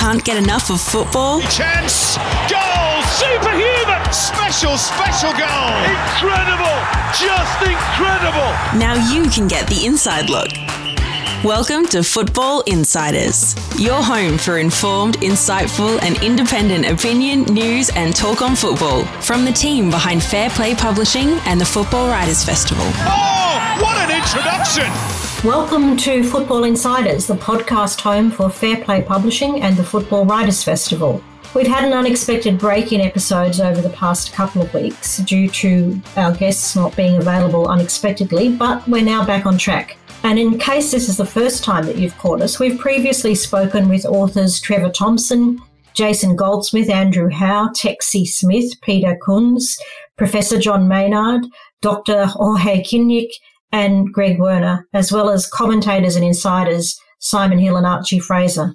Can't get enough of football? Chance! Goal! Superhuman! Special, special goal! Incredible! Just incredible! Now you can get the inside look. Welcome to Football Insiders, your home for informed, insightful, and independent opinion, news, and talk on football from the team behind Fair Play Publishing and the Football Writers Festival. Oh, what an introduction! Welcome to Football Insiders, the podcast home for Fair Play Publishing and the Football Writers Festival. We've had an unexpected break in episodes over the past couple of weeks due to our guests not being available unexpectedly, but we're now back on track. And in case this is the first time that you've caught us, we've previously spoken with authors Trevor Thompson, Jason Goldsmith, Andrew Howe, Texie Smith, Peter Kunz, Professor John Maynard, Dr. Jorge Knijnik, and Greg Werner, as well as commentators and insiders Simon Hill and Archie Fraser.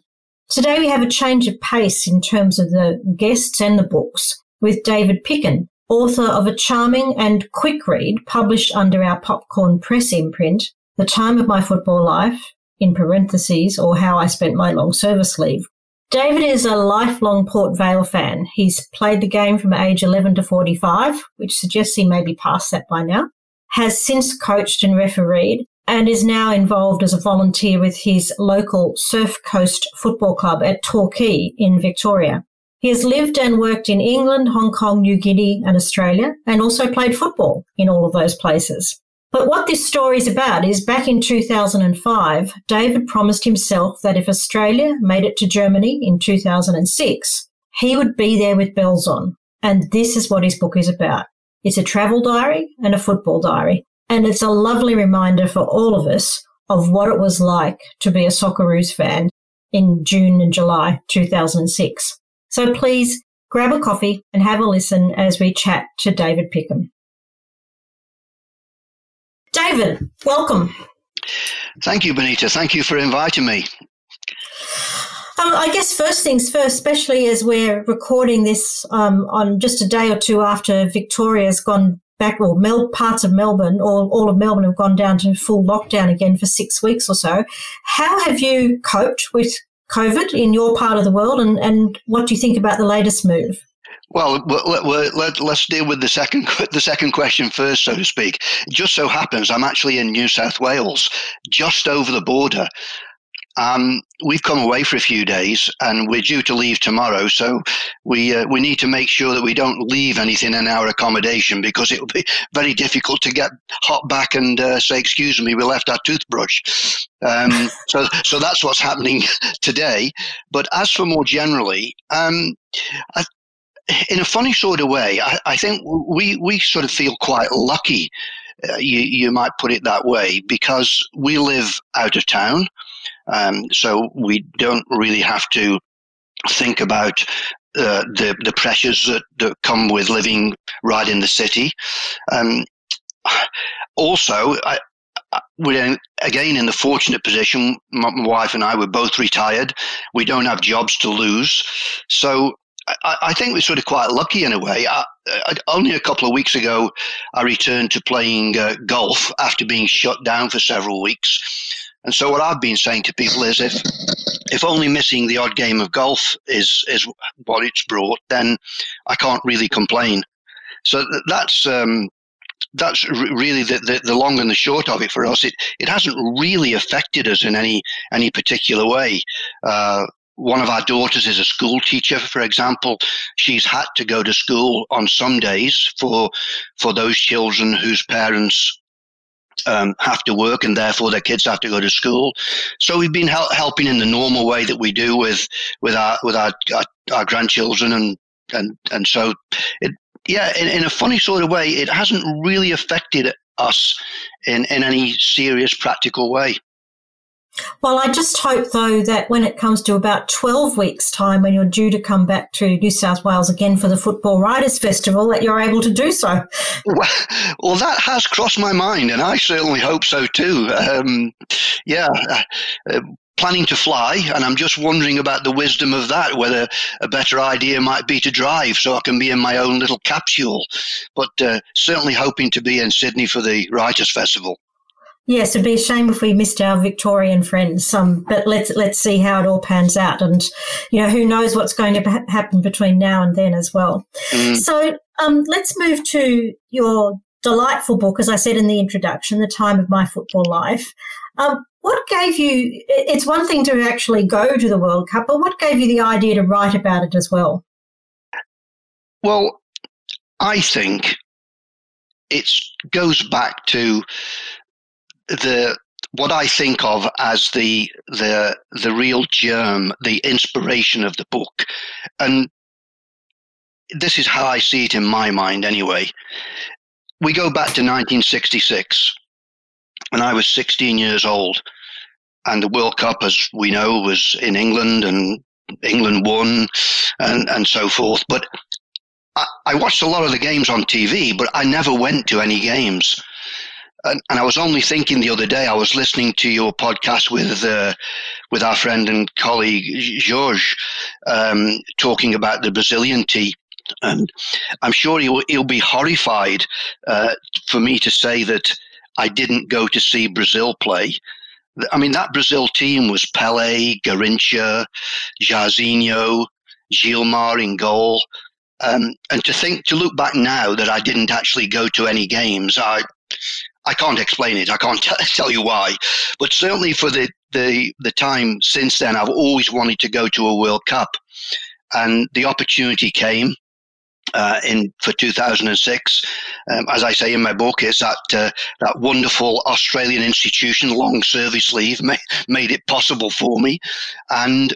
Today we have a change of pace in terms of the guests and the books with David Picken, author of a charming and quick read published under our Popcorn Press imprint, The Time of My Football Life, in parentheses, or How I Spent My Long Service Leave. David is a lifelong Port Vale fan. He's played the game from age 11 to 45, which suggests he may be past that by now has since coached and refereed and is now involved as a volunteer with his local Surf Coast Football Club at Torquay in Victoria. He has lived and worked in England, Hong Kong, New Guinea, and Australia, and also played football in all of those places. But what this story is about is back in 2005, David promised himself that if Australia made it to Germany in 2006, he would be there with bells on. And this is what his book is about. It's a travel diary and a football diary. And it's a lovely reminder for all of us of what it was like to be a Socceroos fan in June and July 2006. So please grab a coffee and have a listen as we chat to David Picken. David, welcome. Thank you, Bonita. Thank you for inviting me. Um, I guess first things first, especially as we're recording this um, on just a day or two after Victoria's gone back, or Mel- parts of Melbourne, or all of Melbourne have gone down to full lockdown again for six weeks or so. How have you coped with COVID in your part of the world, and, and what do you think about the latest move? Well, let, let's deal with the second the second question first, so to speak. It just so happens I'm actually in New South Wales, just over the border, um, we've come away for a few days and we're due to leave tomorrow. So we uh, we need to make sure that we don't leave anything in our accommodation because it will be very difficult to get hot back and uh, say, "Excuse me, we left our toothbrush." Um, so so that's what's happening today. But as for more generally, um, I, in a funny sort of way, I, I, think we we sort of feel quite lucky. Uh, you, you might put it that way because we live out of town. Um, so we don't really have to think about uh, the the pressures that, that come with living right in the city. Um, also, I, we're in, again in the fortunate position. My, wife and I were both retired. We don't have jobs to lose, so I, I think we're sort of quite lucky in a way. I, only a couple of weeks ago, I returned to playing uh, golf after being shut down for several weeks. And so what I've been saying to people is if if only missing the odd game of golf is is what it's brought, then I can't really complain. So that's um, that's really the, the, the, long and the short of it for us. It it hasn't really affected us in any any particular way. Uh, one of our daughters is a school teacher, for example. She's had to go to school on some days for for those children whose parents um, have to work and therefore their kids have to go to school. So we've been hel- helping in the normal way that we do with with our with our our, our grandchildren and and and so it yeah in, in a funny sort of way it hasn't really affected us in in any serious practical way. Well, I just hope, though, that when it comes to about 12 weeks' time, when you're due to come back to New South Wales again for the Football Writers Festival, that you're able to do so. Well, well that has crossed my mind, and I certainly hope so too. Um, yeah. Uh, uh, planning to fly, and I'm just wondering about the wisdom of that, whether a better idea might be to drive so I can be in my own little capsule. But uh, certainly hoping to be in Sydney for the Writers' Festival. Yes, it'd be a shame if we missed our Victorian friends. Um, but let's let's see how it all pans out, and you know who knows what's going to happen between now and then as well. Mm. So um, let's move to your delightful book, as I said in the introduction, "The Time of My Football Life." Um, what gave you? It's one thing to actually go to the World Cup, but what gave you the idea to write about it as well? Well, I think it goes back to the what I think of as the the the real germ, the inspiration of the book, and this is how I see it in my mind. Anyway, we go back to 1966, when I was 16 years old, and the World Cup, as we know, was in England, and England won, and and so forth. But I, I watched a lot of the games on TV, but I never went to any games and, and I was only thinking the other day, I was listening to your podcast with uh, with our friend and colleague George, um, talking about the Brazilian team. And I'm sure he'll, he'll be horrified uh, for me to say that I didn't go to see Brazil play. I mean, that Brazil team was Pele, Garrincha, Jairzinho, Gilmar in goal. Um, and to think, to look back now that I didn't actually go to any games, I, I can't explain it. I can't t- tell you why, but certainly for the, the the time since then, I've always wanted to go to a World Cup, and the opportunity came. Uh, in for 2006, um, as I say in my book, is that uh, that wonderful Australian institution, long service leave, ma- made it possible for me, and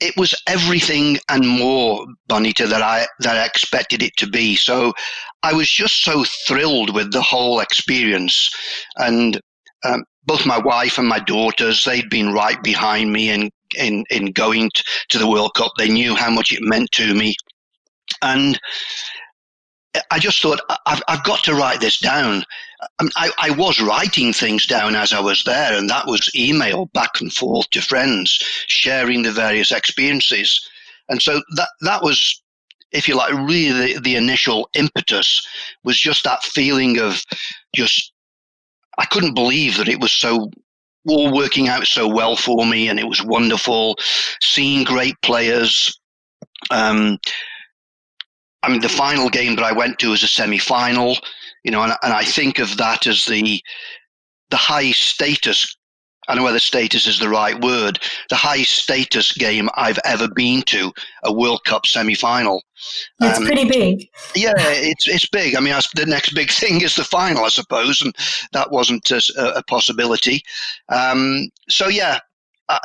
it was everything and more, Bonita, that I that I expected it to be. So I was just so thrilled with the whole experience, and um, both my wife and my daughters they'd been right behind me in in in going t- to the World Cup. They knew how much it meant to me, and I just thought I've, I've got to write this down. I, I, was writing things down as I was there, and that was email back and forth to friends, sharing the various experiences. And so that that was, if you like, really the, the initial impetus was just that feeling of just I couldn't believe that it was so all working out so well for me, and it was wonderful seeing great players. Um, I mean, the final game that I went to was a semi-final, you know, and, and I think of that as the the high status. I don't know whether status is the right word. The high status game I've ever been to, a World Cup semi-final. It's um, pretty big. Yeah, it's it's big. I mean, the next big thing is the final, I suppose, and that wasn't a, a possibility. Um, so yeah, uh,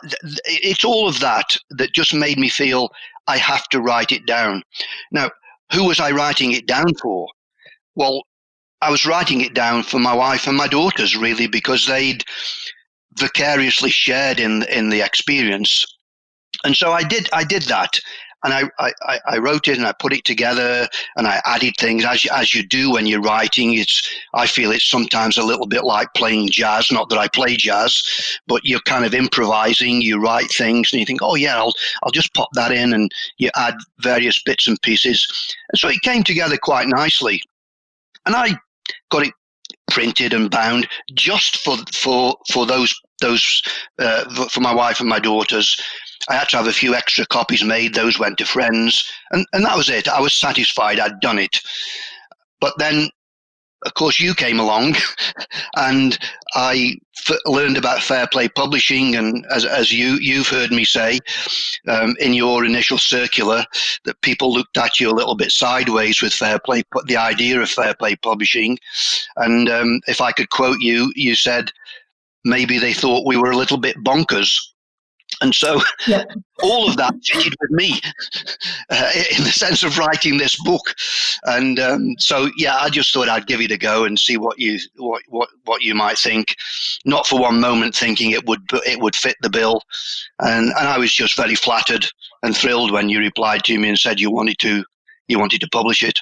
it's all of that that just made me feel I have to write it down. Now, who was I writing it down for? Well, I was writing it down for my wife and my daughters, really, because they'd vicariously shared in in the experience. And so I did I did that and I, I, I wrote it and I put it together and I added things as you, as you do when you're writing. It's I feel it's sometimes a little bit like playing jazz. Not that I play jazz, but you're kind of improvising. You write things and you think, oh yeah, I'll I'll just pop that in, and you add various bits and pieces. And so it came together quite nicely, and I got it printed and bound just for for for those those uh, for my wife and my daughters I had to have a few extra copies made. Those went to friends, and, and that was it. I was satisfied I'd done it. But then, of course, you came along, and I f- learned about fair play publishing. And as, as you you've heard me say um, in your initial circular, that people looked at you a little bit sideways with fair play, the idea of fair play publishing. And um, if I could quote you, you said maybe they thought we were a little bit bonkers and so yep. all of that fitted with me uh, in the sense of writing this book. And um, so, yeah, I just thought I'd give it a go and see what you what, what, what you might think. Not for one moment thinking it would it would fit the bill. And and I was just very flattered and thrilled when you replied to me and said you wanted to you wanted to publish it.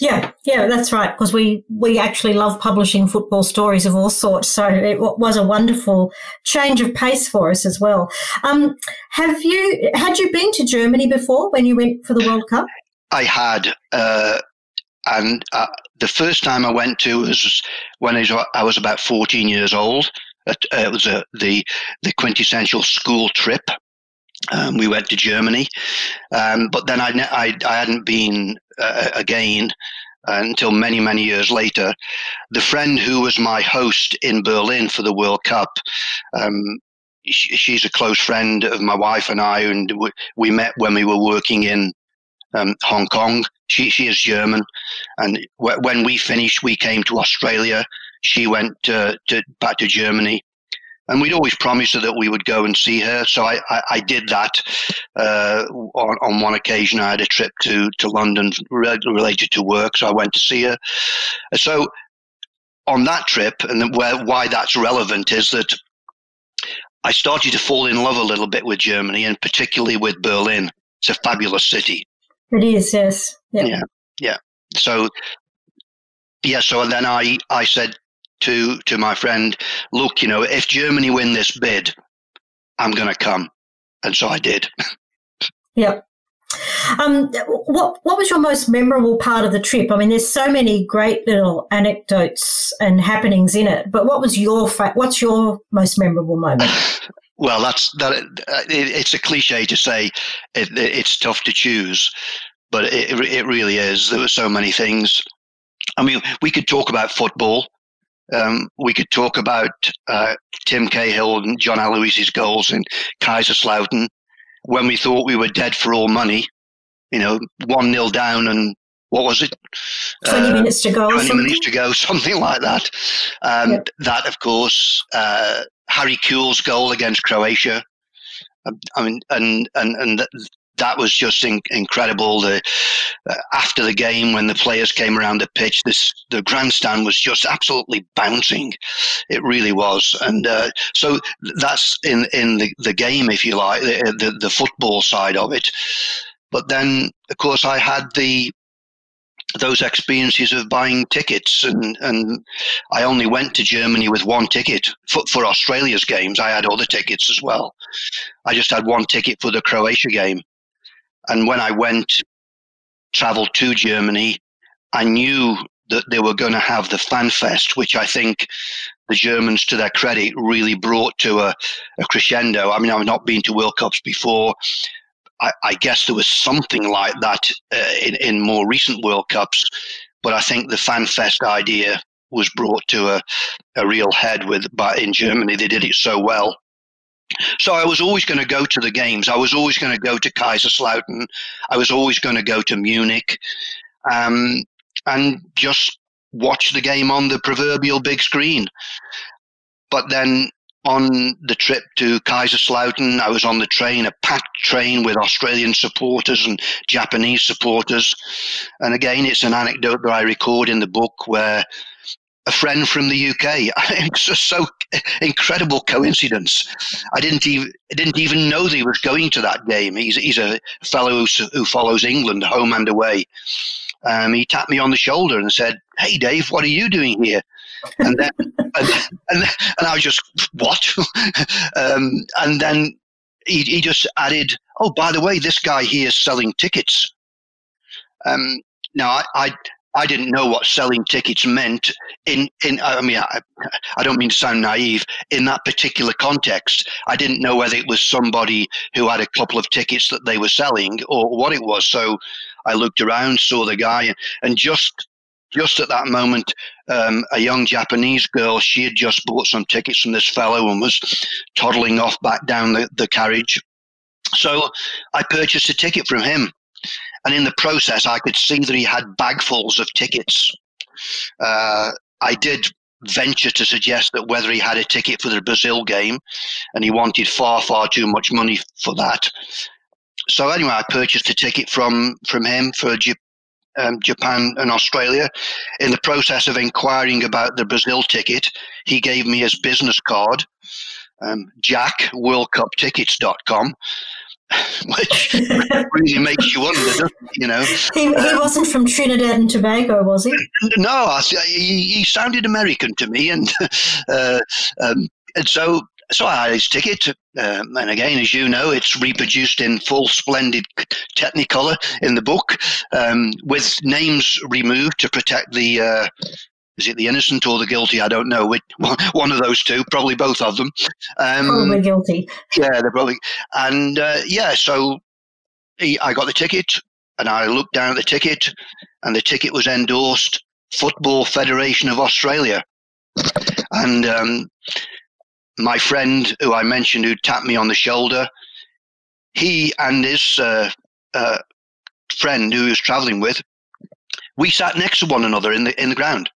Yeah, yeah, that's right. Because we we actually love publishing football stories of all sorts. So it was a wonderful change of pace for us as well. Um, have you had you been to Germany before when you went for the World Cup? I had. Uh, and uh, the first time I went to was when I I was about 14 years old. It, uh, it was a, the the quintessential school trip. Um, we went to Germany, um, but then I, I, I hadn't been uh, again until many many years later. The friend who was my host in Berlin for the World Cup. Um, she's a close friend of my wife and I, and we met when we were working in um, Hong Kong. She she is German, and w- when we finished, we came to Australia. She went uh, to back to Germany, and we'd always promised her that we would go and see her. So I I, I did that. Uh, on on one occasion, I had a trip to to London related to work, so I went to see her. So on that trip, and where why that's relevant is that I started to fall in love a little bit with Germany, and particularly with Berlin. It's a fabulous city. It is, yes. Yeah. yeah. Yeah. So yeah, so then I I said to to my friend, look, you know, if Germany win this bid, I'm going to come, and so I did. yeah. Um, what what was your most memorable part of the trip? I mean, there's so many great little anecdotes and happenings in it, but what was your fa- what's your most memorable moment? Well, that's that. It, it's a cliche to say it, it's tough to choose, but it, it really is. There were so many things. I mean, we could talk about football. Um, we could talk about uh, Tim Cahill and John Aloisi's goals in Kaiserslautern when we thought we were dead for all money. You know, one nil down and what was it? Twenty uh, minutes to go. Twenty minutes to go, something like that. Um, yep. That, of course, uh, Harry Kewell's goal against Croatia. Um, I mean, and and and that was just in, incredible. The uh, after the game, when the players came around the pitch, this the grandstand was just absolutely bouncing. It really was, and uh, so that's in in the, the game, if you like, the, the the football side of it. But then, of course, I had the those experiences of buying tickets and and I only went to Germany with one ticket for, for Australia's games. I had other tickets as well. I just had one ticket for the Croatia game. And when I went traveled to Germany, I knew that they were going to have the fan fest, which I think the Germans, to their credit, really brought to a, a crescendo. I mean, I've not been to World Cups before, I, I guess there was something like that uh, in, in more recent World Cups, but I think the fan fest idea was brought to a, a real head with but in Germany they did it so well. So I was always going to go to the games. I was always going to go to Kaiserslautern. I was always going to go to Munich, um, and just watch the game on the proverbial big screen. But then on the trip to Kaiserslautern, I was on the train, a packed train with Australian supporters and Japanese supporters. And again, it's an anecdote that I record in the book where a friend from the UK. It's just so incredible coincidence. I didn't even didn't even know that he was going to that game. He's he's a fellow who, who follows England home and away. Um, he tapped me on the shoulder and said, "Hey, Dave, what are you doing here?" and then and, and, and I was just what, um, and then he, he just added, "Oh, by the way, this guy here is selling tickets." Um, now I, I I didn't know what selling tickets meant in, in I mean, I, I don't mean to sound naive. In that particular context, I didn't know whether it was somebody who had a couple of tickets that they were selling or what it was. So I looked around, saw the guy, and just just at that moment, um, a young Japanese girl, she had just bought some tickets from this fellow and was toddling off back down the, the carriage. So I purchased a ticket from him. And in the process, I could see that he had bagfuls of tickets. Uh, I did venture to suggest that whether he had a ticket for the Brazil game, and he wanted far, far too much money for that. So anyway, I purchased a ticket from from him for um, Japan and Australia. In the process of inquiring about the Brazil ticket, he gave me his business card, um, jackworldcuptickets.com. Which really makes you wonder, you know? He, he um, wasn't from Trinidad and Tobago, was he? No, he, he sounded American to me, and uh, um, and so so I had his ticket, um, and again, as you know, it's reproduced in full splendid Technicolor in the book, um, with names removed to protect the. Uh, is it the innocent or the guilty? I don't know. Which, One of those two, probably both of them. Um, probably guilty. Yeah, they're probably. And uh, yeah, so he, I got the ticket, and I looked down at the ticket, and the ticket was endorsed Football Federation of Australia. And um, my friend, who I mentioned, who tapped me on the shoulder, he and his uh, uh, friend who he was traveling with, we sat next to one another in the in the ground.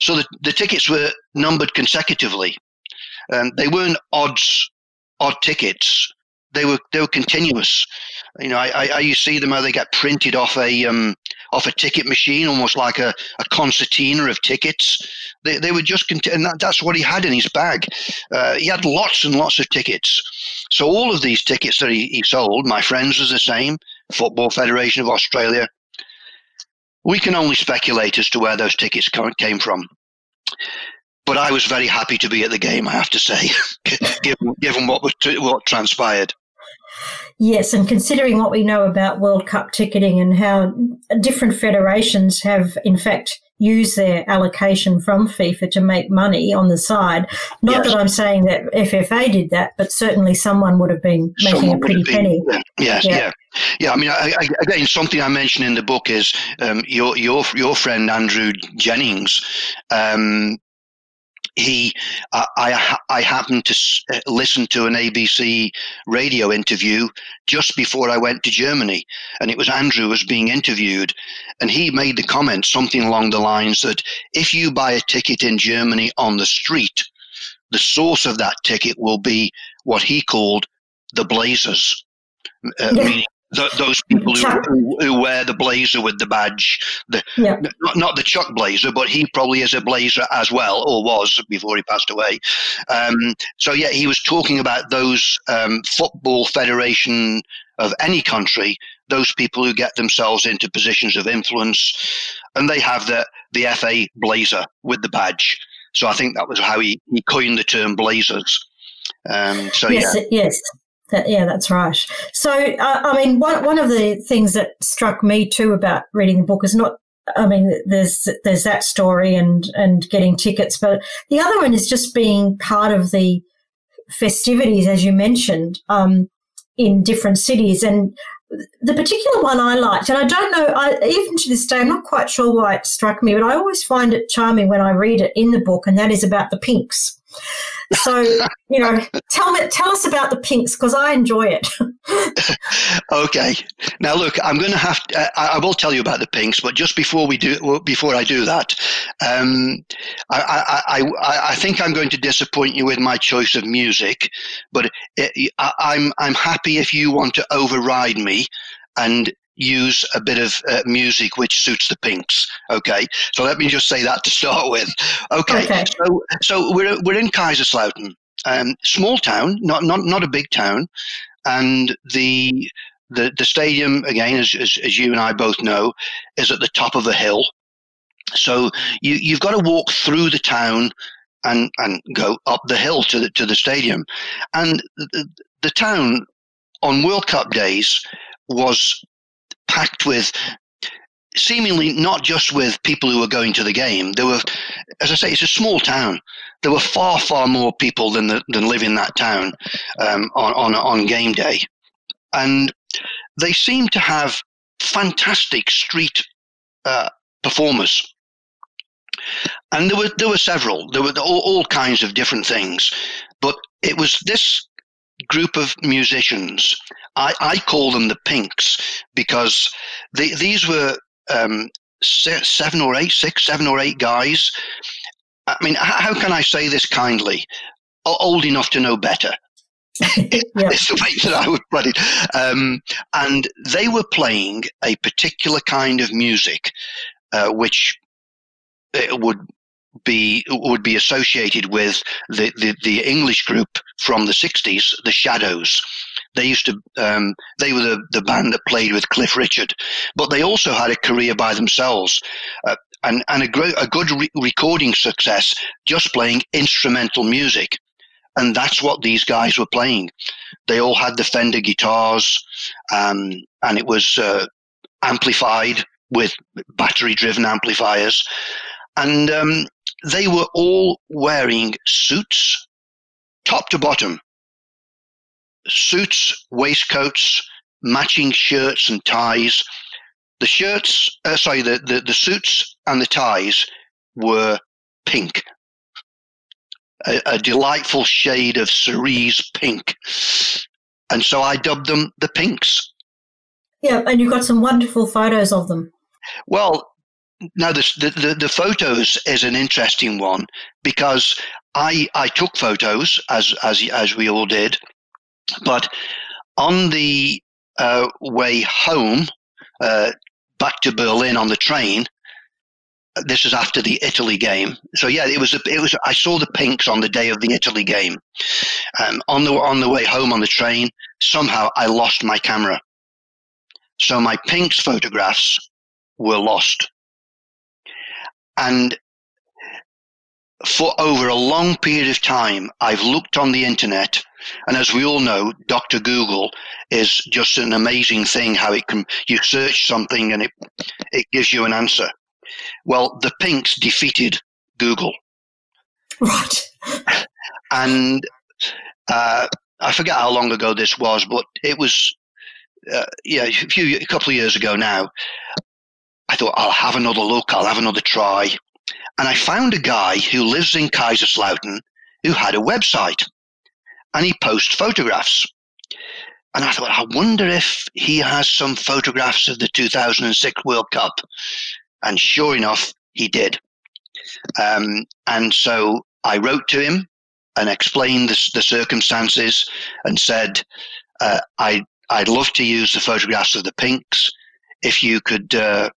So the, the tickets were numbered consecutively. Um, they weren't odds odd tickets. They were they were continuous. You know, I, I, you see them how they get printed off a um, off a ticket machine, almost like a, a concertina of tickets. They, they were just, cont- and that, that's what he had in his bag. Uh, he had lots and lots of tickets. So all of these tickets that he, he sold, my friends was the same, Football Federation of Australia. We can only speculate as to where those tickets came from. But I was very happy to be at the game, I have to say, given, given what, what transpired. Yes, and considering what we know about World Cup ticketing and how different federations have, in fact, used their allocation from FIFA to make money on the side. Not yes. that I'm saying that FFA did that, but certainly someone would have been making someone a pretty been, penny. Yeah, yes, yeah. yeah. Yeah, I mean, I, I, again, something I mentioned in the book is um, your your your friend Andrew Jennings um, he, uh, I, I happened to uh, listen to an ABC radio interview just before I went to Germany, and it was Andrew was being interviewed, and he made the comment something along the lines that if you buy a ticket in Germany on the street, the source of that ticket will be what he called the Blazers, uh, meaning those people who, who, wear the blazer with the badge, the, yeah. not, not the Chuck Blazer, but he probably is a blazer as well, or was before he passed away. Um, so yeah, he was talking about those um, football federation of any country, those people who get themselves into positions of influence, and they have the the FA blazer with the badge. So I think that was how he, he coined the term blazers. Um, so yes, yeah. yes. That, yeah, that's right. So, uh, I mean, one one of the things that struck me too about reading the book is not. I mean, there's there's that story and and getting tickets, but the other one is just being part of the festivities, as you mentioned, um, in different cities. And the particular one I liked, and I don't know, I, even to this day, I'm not quite sure why it struck me, but I always find it charming when I read it in the book, and that is about the pinks. So, you know, tell me, tell us about the pinks because I enjoy it. okay. Now, look, I'm going to have. Uh, I will tell you about the pinks, but just before we do, before I do that, um, I, I, I, I, think I'm going to disappoint you with my choice of music, but it, I, I'm I'm happy if you want to override me and use a bit of uh, music which suits the Pinks. Okay, so let me just say that to start with. Okay, okay. so so we're we're in Kaiserslautern, um, small town, not not not a big town, and the the the stadium again, as, as as you and I both know, is at the top of a hill. So you you've got to walk through the town and and go up the hill to the to the stadium, and the, the town on World Cup days was packed with seemingly not just with people who were going to the game. There were, as I say, it's a small town. There were far, far more people than the, than live in that town um, on, on on game day, and they seem to have fantastic street uh, performers. And there were there were several. There were all, all kinds of different things, but it was this group of musicians I, I call them the pinks because they, these were um, seven or eight, six, seven or eight guys. I mean, how can I say this kindly? Old enough to know better. yeah. It's the way that I would put it. Um, and they were playing a particular kind of music, uh, which uh, would be would be associated with the, the, the English group from the 60s, the Shadows. They used to, um, they were the, the band that played with Cliff Richard, but they also had a career by themselves. Uh, and, and a, gro- a good re- recording success just playing instrumental music. and that's what these guys were playing. They all had the Fender guitars, um, and it was uh, amplified with battery-driven amplifiers, and um, they were all wearing suits, top to bottom, suits, waistcoats, matching shirts and ties. The shirts, uh, sorry, the, the, the suits and the ties were pink a, a delightful shade of cerise pink. And so I dubbed them the Pinks. Yeah, and you've got some wonderful photos of them. Well, now the, the, the photos is an interesting one because I I took photos as as as we all did, but on the uh, way home uh, back to Berlin on the train, this is after the Italy game. So yeah, it was it was. I saw the pinks on the day of the Italy game. Um, on the on the way home on the train, somehow I lost my camera. So my pinks photographs were lost, and for over a long period of time, I've looked on the internet, and as we all know, Doctor Google is just an amazing thing. How it can you search something and it it gives you an answer. Well, the Pinks defeated Google. Right. and uh, I forget how long ago this was, but it was, uh, yeah, a few, a couple of years ago now. I thought I'll have another look, I'll have another try, and I found a guy who lives in Kaiserslautern who had a website, and he posts photographs. And I thought, I wonder if he has some photographs of the 2006 World Cup. And sure enough, he did. Um, and so I wrote to him and explained the, the circumstances and said, uh, I, I'd love to use the photographs of the pinks. If you could uh,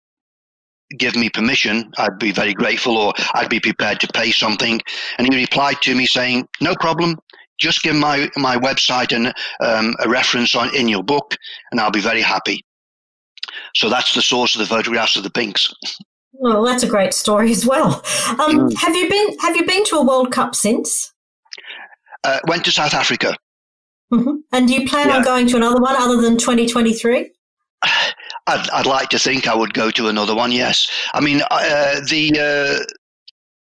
give me permission, I'd be very grateful, or I'd be prepared to pay something. And he replied to me saying, "No problem. Just give my my website and um, a reference on in your book, and I'll be very happy." So that's the source of the photographs of the pinks. Well, that's a great story as well. Um, mm. Have you been Have you been to a World Cup since? Uh, went to South Africa. Mm-hmm. And do you plan yeah. on going to another one other than 2023? I'd, I'd like to think I would go to another one. Yes, I mean uh, the uh,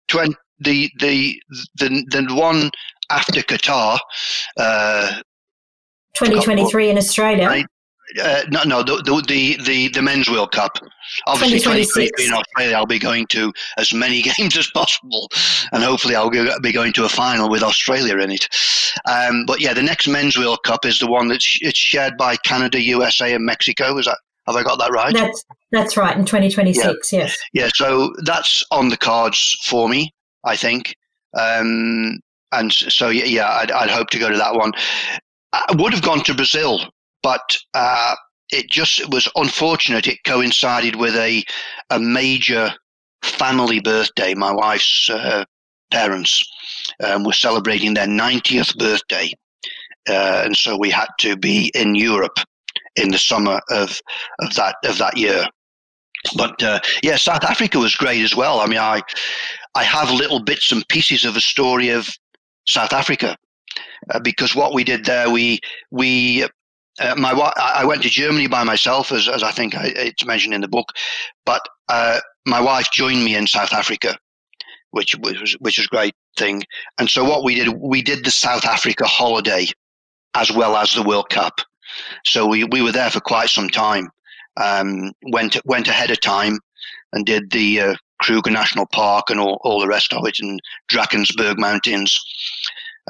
20, the the the the one after Qatar. Uh, 2023 in Australia. Uh, no, no, the, the the the men's World Cup. Obviously, 2023 in Australia, I'll be going to as many games as possible, and hopefully, I'll be going to a final with Australia in it. Um, but yeah, the next men's World Cup is the one that's it's shared by Canada, USA, and Mexico. Is that have I got that right? That's that's right in 2026. Yeah. Yes. Yeah. So that's on the cards for me. I think. Um, and so yeah, I'd, I'd hope to go to that one. I would have gone to Brazil but uh, it just was unfortunate. It coincided with a a major family birthday. My wife's uh, parents um, were celebrating their 90th birthday, uh, and so we had to be in Europe in the summer of of that of that year. But uh, yeah, South Africa was great as well. I mean, I I have little bits and pieces of a story of South Africa. Uh, because what we did there, we we uh, my I went to Germany by myself, as, as I think I, it's mentioned in the book, but uh, my wife joined me in South Africa, which was which was a great thing. And so what we did, we did the South Africa holiday as well as the World Cup. So we, we were there for quite some time. Um, went went ahead of time and did the uh, Kruger National Park and all, all the rest of it, and Drakensberg Mountains.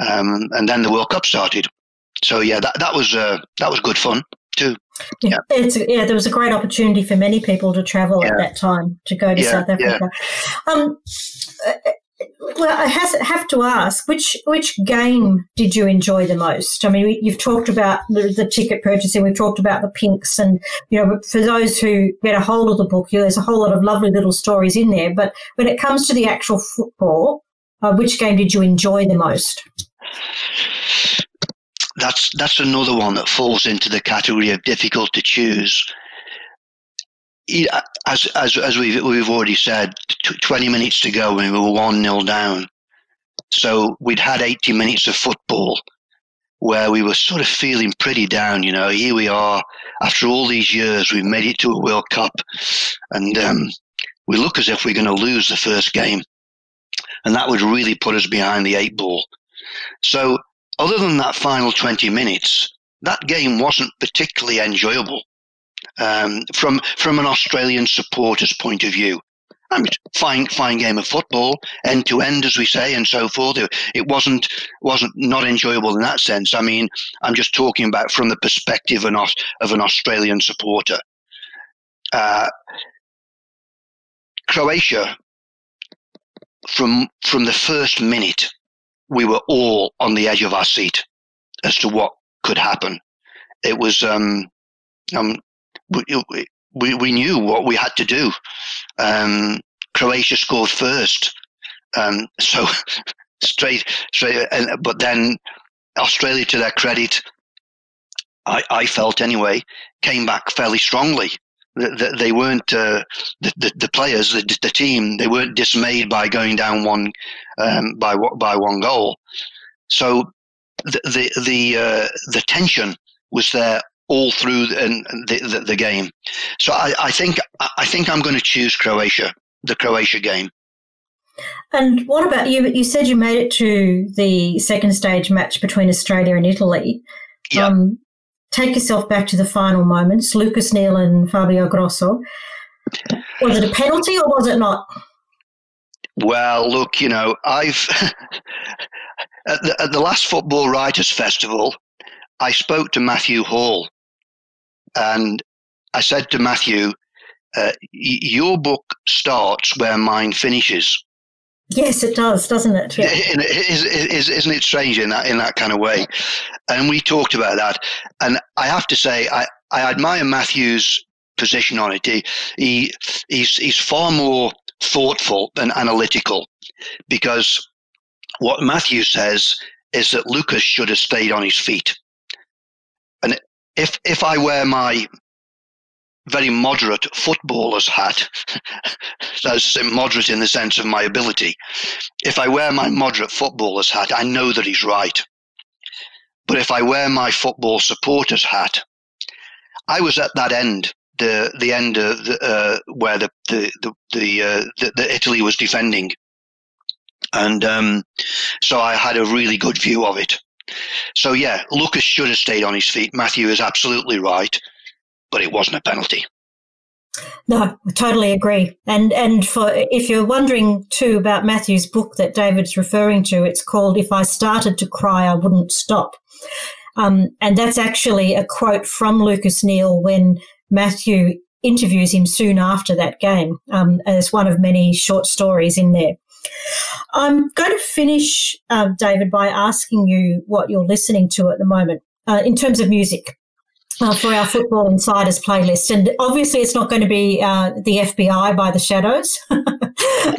Um, and then the World Cup started so yeah, that that was uh, that was good fun too. Yeah, it's yeah. There was a great opportunity for many people to travel yeah. at that time to go to yeah, South Africa. Yeah. Um, well, I have to ask which which game did you enjoy the most? I mean, you've talked about the, the, ticket purchasing, we've talked about the pinks, and you know, for those who get a hold of the book, you know, there's a whole lot of lovely little stories in there. But when it comes to the actual football, uh, which game did you enjoy the most? That's that's another one that falls into the category of difficult to choose. As as as we've we've already said, twenty minutes to go and we were one 0 down, So we'd had 80 minutes of football where we were sort of feeling pretty down. You know, here we are after all these years, we've made it to a World Cup, and um, we look as if we're going to lose the first game, and that would really put us behind the eight ball. So, other than that final 20 minutes, that game wasn't particularly enjoyable um, from from an Australian supporter's point of view. I mean, fine, fine game of football, end to end, as we say, and so forth. It wasn't wasn't not enjoyable in that sense. I mean, I'm just talking about from the perspective of an, Australian supporter. Uh, Croatia, from from the first minute, we were all on the edge of our seat as to what could happen. It was um, um, we, we, we knew what we had to do. Um, Croatia scored first, um, so straight, straight. And, but then Australia, to their credit, I, I felt anyway, came back fairly strongly. They weren't uh, the, the, the players, the, the team. They weren't dismayed by going down one um, by by one goal. So the the the, uh, the tension was there all through the, the, the game. So I, I think I think I'm going to choose Croatia, the Croatia game. And what about you? You said you made it to the second stage match between Australia and Italy. Yeah. Um, take yourself back to the final moments. Lucas Neill and Fabio Grosso. Was it a penalty or was it not? Well, look, you know, I've at, the, at the last Football Writers Festival, I spoke to Matthew Hall, and I said to Matthew, uh, your book starts where mine finishes. Yes, it does, doesn't it? Yeah. Isn't it strange in that in that kind of way? And we talked about that, and I have to say, I, I admire Matthew's position on it. He, he he's he's far more thoughtful and analytical, because what Matthew says is that Lucas should have stayed on his feet and if if I wear my very moderate footballer's hat, that's moderate in the sense of my ability. If I wear my moderate footballer's hat, I know that he's right. But if I wear my football supporter's hat, I was at that end, the the end of the, uh, where the the the the, uh, the, the Italy was defending, and um, so I had a really good view of it. So yeah, Lucas should have stayed on his feet. Matthew is absolutely right, but it wasn't a penalty. No, I totally agree. And and for if you're wondering too about Matthew's book that David's referring to, it's called "If I Started to Cry, I Wouldn't Stop," um, and that's actually a quote from Lucas Neill when Matthew interviews him soon after that game um, as one of many short stories in there. I'm going to finish, uh, David, by asking you what you're listening to at the moment uh, in terms of music. Uh, for our Football Insiders playlist. And obviously, it's not going to be uh, the FBI by the Shadows. um,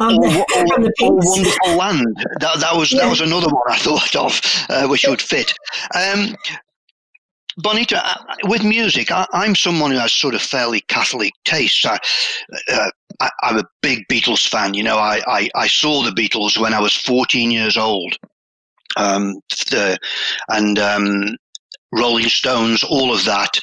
oh, oh, oh, wonderful land! That, that was yeah. that was another one I thought of, uh, which would fit. Um, Bonita, uh, with music, I, am someone who has sort of fairly Catholic tastes. I, uh, I, am a big Beatles fan. You know, I, I, I, saw the Beatles when I was 14 years old. Um, the, and um, Rolling Stones, all of that.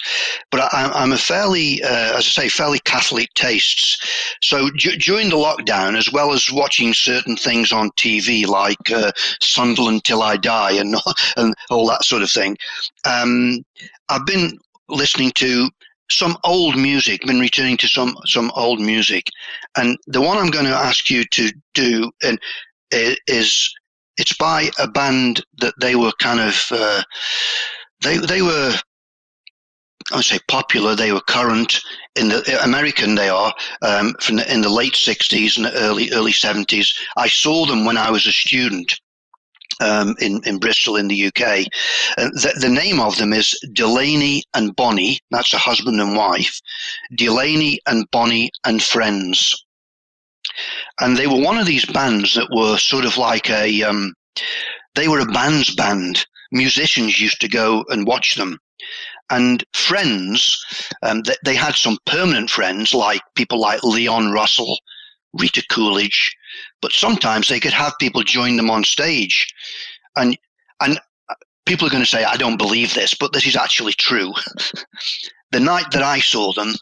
But I, am a fairly, uh, as I say, fairly Catholic tastes. So d- during the lockdown, as well as watching certain things on TV like uh, Sunderland Till I Die and, and all that sort of thing, um, I've been listening to some old music, been returning to some, some old music. And the one I'm going to ask you to do and, is it's by a band that they were kind of uh, they they were I would say popular. They were current in the American. They are um, from the, in the late '60s and the early early '70s. I saw them when I was a student um, in in Bristol in the UK. Uh, the, the, name of them is Delaney and Bonnie. That's a husband and wife. Delaney and Bonnie and friends. And they were one of these bands that were sort of like a. Um, they were a band's band musicians used to go and watch them. And friends, um, they, they had some permanent friends, like people like Leon Russell, Rita Coolidge, but sometimes they could have people join them on stage. And, and people are going to say, I don't believe this, but this is actually true. the night that I saw them,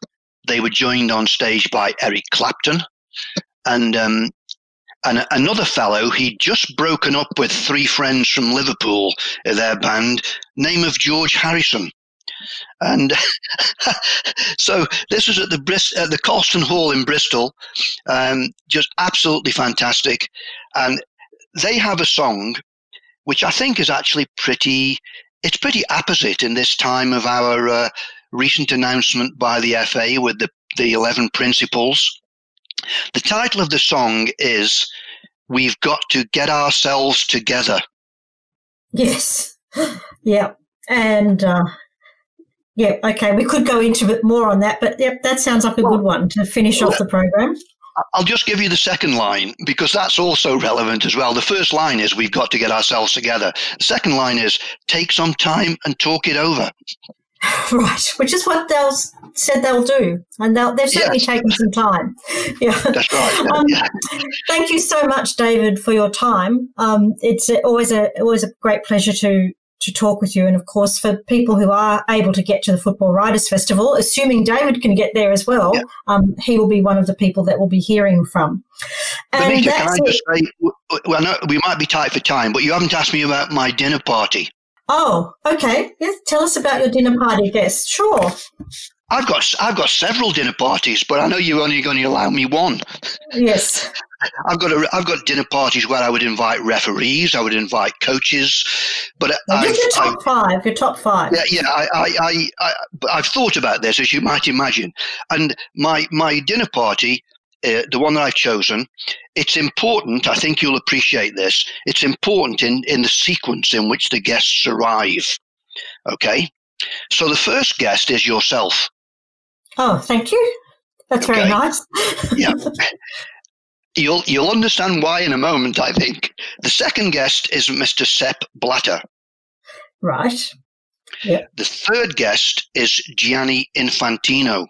they were joined on stage by Eric Clapton and um, and another fellow he'd just broken up with three friends from Liverpool, their band, name of George Harrison. And so this was at the Brist- at the Colston Hall in Bristol, um, just absolutely fantastic. And they have a song which I think is actually pretty. It's pretty apposite in this time of our uh, recent announcement by the FA with the the eleven principles. The title of the song is "We've Got to Get Ourselves Together." Yes. Yeah. And uh, yeah, okay, we could go into it more on that, but yep, that sounds like a good one to finish off the program. I'll just give you the second line because that's also relevant as well. The first line is we've got to get ourselves together. The second line is take some time and talk it over. Right, which is what they'll said they'll do, and they'll, they've certainly yes. taken some time. Yeah, that's right. Um, yeah. Thank you so much, David, for your time. Um, it's always a always a great pleasure to to talk with you. And of course, for people who are able to get to the Football Writers Festival, assuming David can get there as well, yeah. um, he will be one of the people that we'll be hearing from. And Bonita, can I just say, well, no, we might be tight for time, but you haven't asked me about my dinner party. Oh, okay. Yes, tell us about your dinner party guest. Sure. I've got I've got several dinner parties, but I know you're only going to allow me one. Yes. I've got a, I've got dinner parties where I would invite referees, I would invite coaches, but well, I've, your top I've, five, your top five. Yeah, yeah. I, I, I, I, have thought about this, as you might imagine, and my my dinner party, uh, the one that I've chosen, it's important. I think you'll appreciate this. It's important in in the sequence in which the guests arrive. Okay, so the first guest is yourself. Oh, thank you. That's okay. very nice. yeah. You'll you'll understand why in a moment, I think. The second guest is Mr. Sepp Blatter. Right. Yeah. The third guest is Gianni Infantino.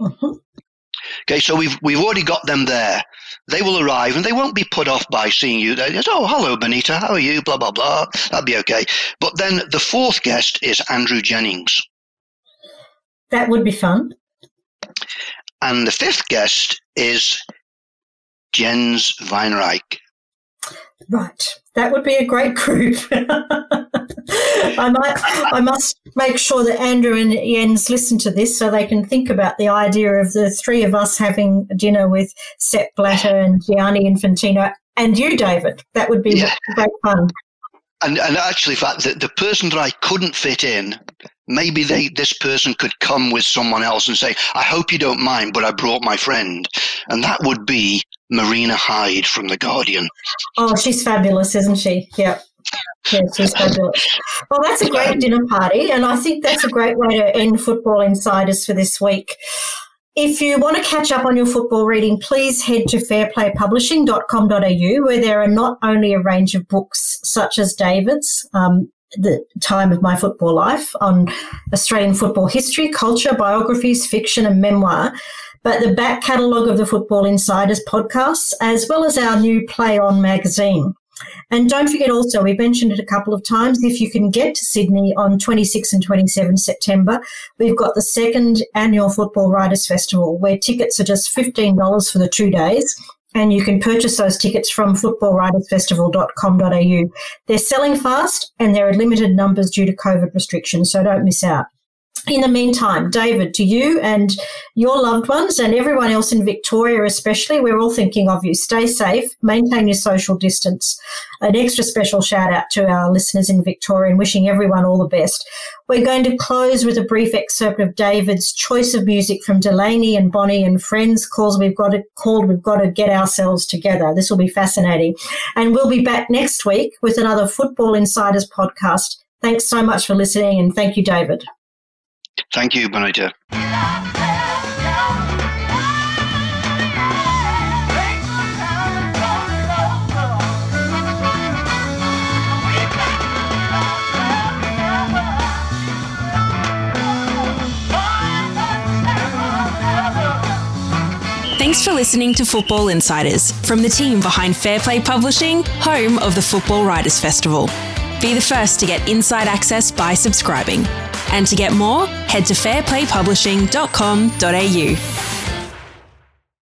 Mm-hmm. Okay, so we've we've already got them there. They will arrive and they won't be put off by seeing you. They just, oh, hello, Bonita, how are you? Blah blah blah. That'd be okay. But then the fourth guest is Andrew Jennings. That would be fun. And the fifth guest is Jens Weinreich. Right, that would be a great group. I might, I must make sure that Andrew and Jens listen to this so they can think about the idea of the three of us having dinner with Sepp Blatter and Gianni Infantino and you, David. That would be yeah. great fun. And, and actually, in fact, the, the person that I couldn't fit in maybe they this person could come with someone else and say, "I hope you don't mind, but I brought my friend," and that would be Marina Hyde from The Guardian. Oh, she's fabulous, isn't she? Yeah. Well, that's a great dinner party, and I think that's a great way to end Football Insiders for this week. If you want to catch up on your football reading, please head to fairplaypublishing.com.au, where there are not only a range of books such as David's, um, the time of my football life on Australian football history, culture, biographies, fiction, and memoir. But the back catalogue of the Football Insiders podcasts, as well as our new Play On magazine. And don't forget also, we've mentioned it a couple of times, if you can get to Sydney on 26 and 27 September, we've got the second annual Football Writers Festival where tickets are just $15 for the two days and you can purchase those tickets from footballwritersfestival.com.au. They're selling fast and there are limited numbers due to COVID restrictions, so don't miss out. In the meantime, David, to you and your loved ones and everyone else in Victoria, especially, we're all thinking of you. Stay safe, maintain your social distance. An extra special shout out to our listeners in Victoria and wishing everyone all the best. We're going to close with a brief excerpt of David's choice of music from Delaney and Bonnie and Friends calls we've got to called We've Got to Get Ourselves Together. This will be fascinating. And we'll be back next week with another Football Insiders podcast. Thanks so much for listening and thank you, David. Thank you, Bonita. Thanks for listening to Football Insiders from the team behind Fair Play Publishing, home of the Football Writers Festival. Be the first to get inside access by subscribing. And to get more, head to fairplaypublishing.com.au.